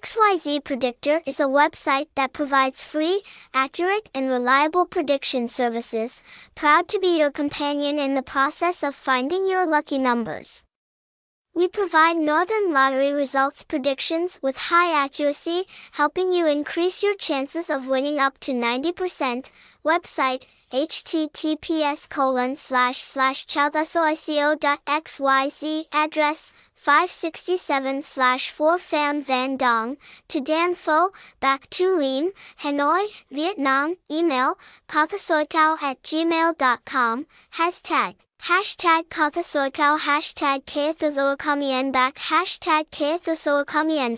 XYZ Predictor is a website that provides free, accurate, and reliable prediction services, proud to be your companion in the process of finding your lucky numbers. We provide Northern Lottery results predictions with high accuracy, helping you increase your chances of winning up to 90%. Website https colon slash slash xyz address 567 slash 4 Pham Van Dong to Dan Pho, Bac Tu Liem, Hanoi, Vietnam, email caothusoicau at gmail.com, hashtag Hashtag Caothusoicau Hashtag back Hashtag Kaathasoakamien